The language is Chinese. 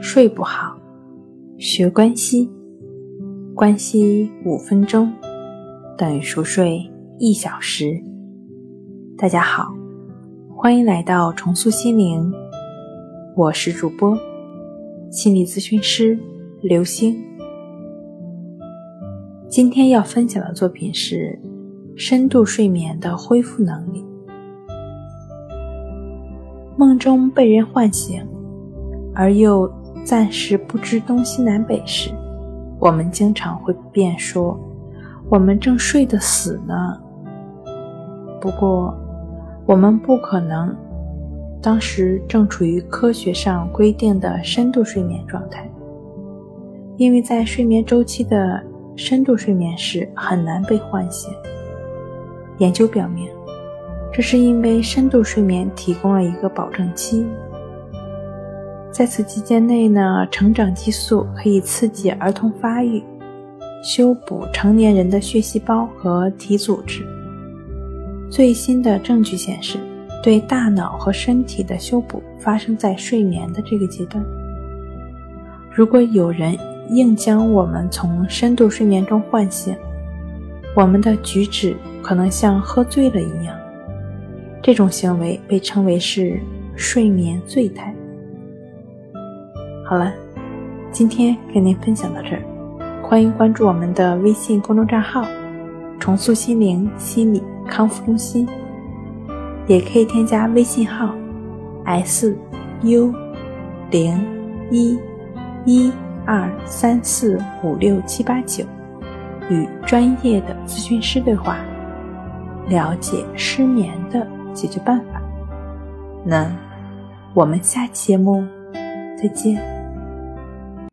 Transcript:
睡不好，学关西，关西五分钟等于熟睡一小时。大家好，欢迎来到重塑心灵，我是主播心理咨询师刘星。今天要分享的作品是深度睡眠的恢复能力。梦中被人唤醒，而又暂时不知东西南北时，我们经常会便说：“我们正睡得死呢。”不过，我们不可能当时正处于科学上规定的深度睡眠状态，因为在睡眠周期的深度睡眠时很难被唤醒。研究表明。这是因为深度睡眠提供了一个保证期，在此期间内呢，成长激素可以刺激儿童发育，修补成年人的血细胞和体组织。最新的证据显示，对大脑和身体的修补发生在睡眠的这个阶段。如果有人硬将我们从深度睡眠中唤醒，我们的举止可能像喝醉了一样。这种行为被称为是睡眠醉态。好了，今天跟您分享到这儿，欢迎关注我们的微信公众账号“重塑心灵心理康复中心”，也可以添加微信号 “s u 零一一二三四五六七八九”，与专业的咨询师对话，了解失眠的。解决办法，那我们下期节目再见。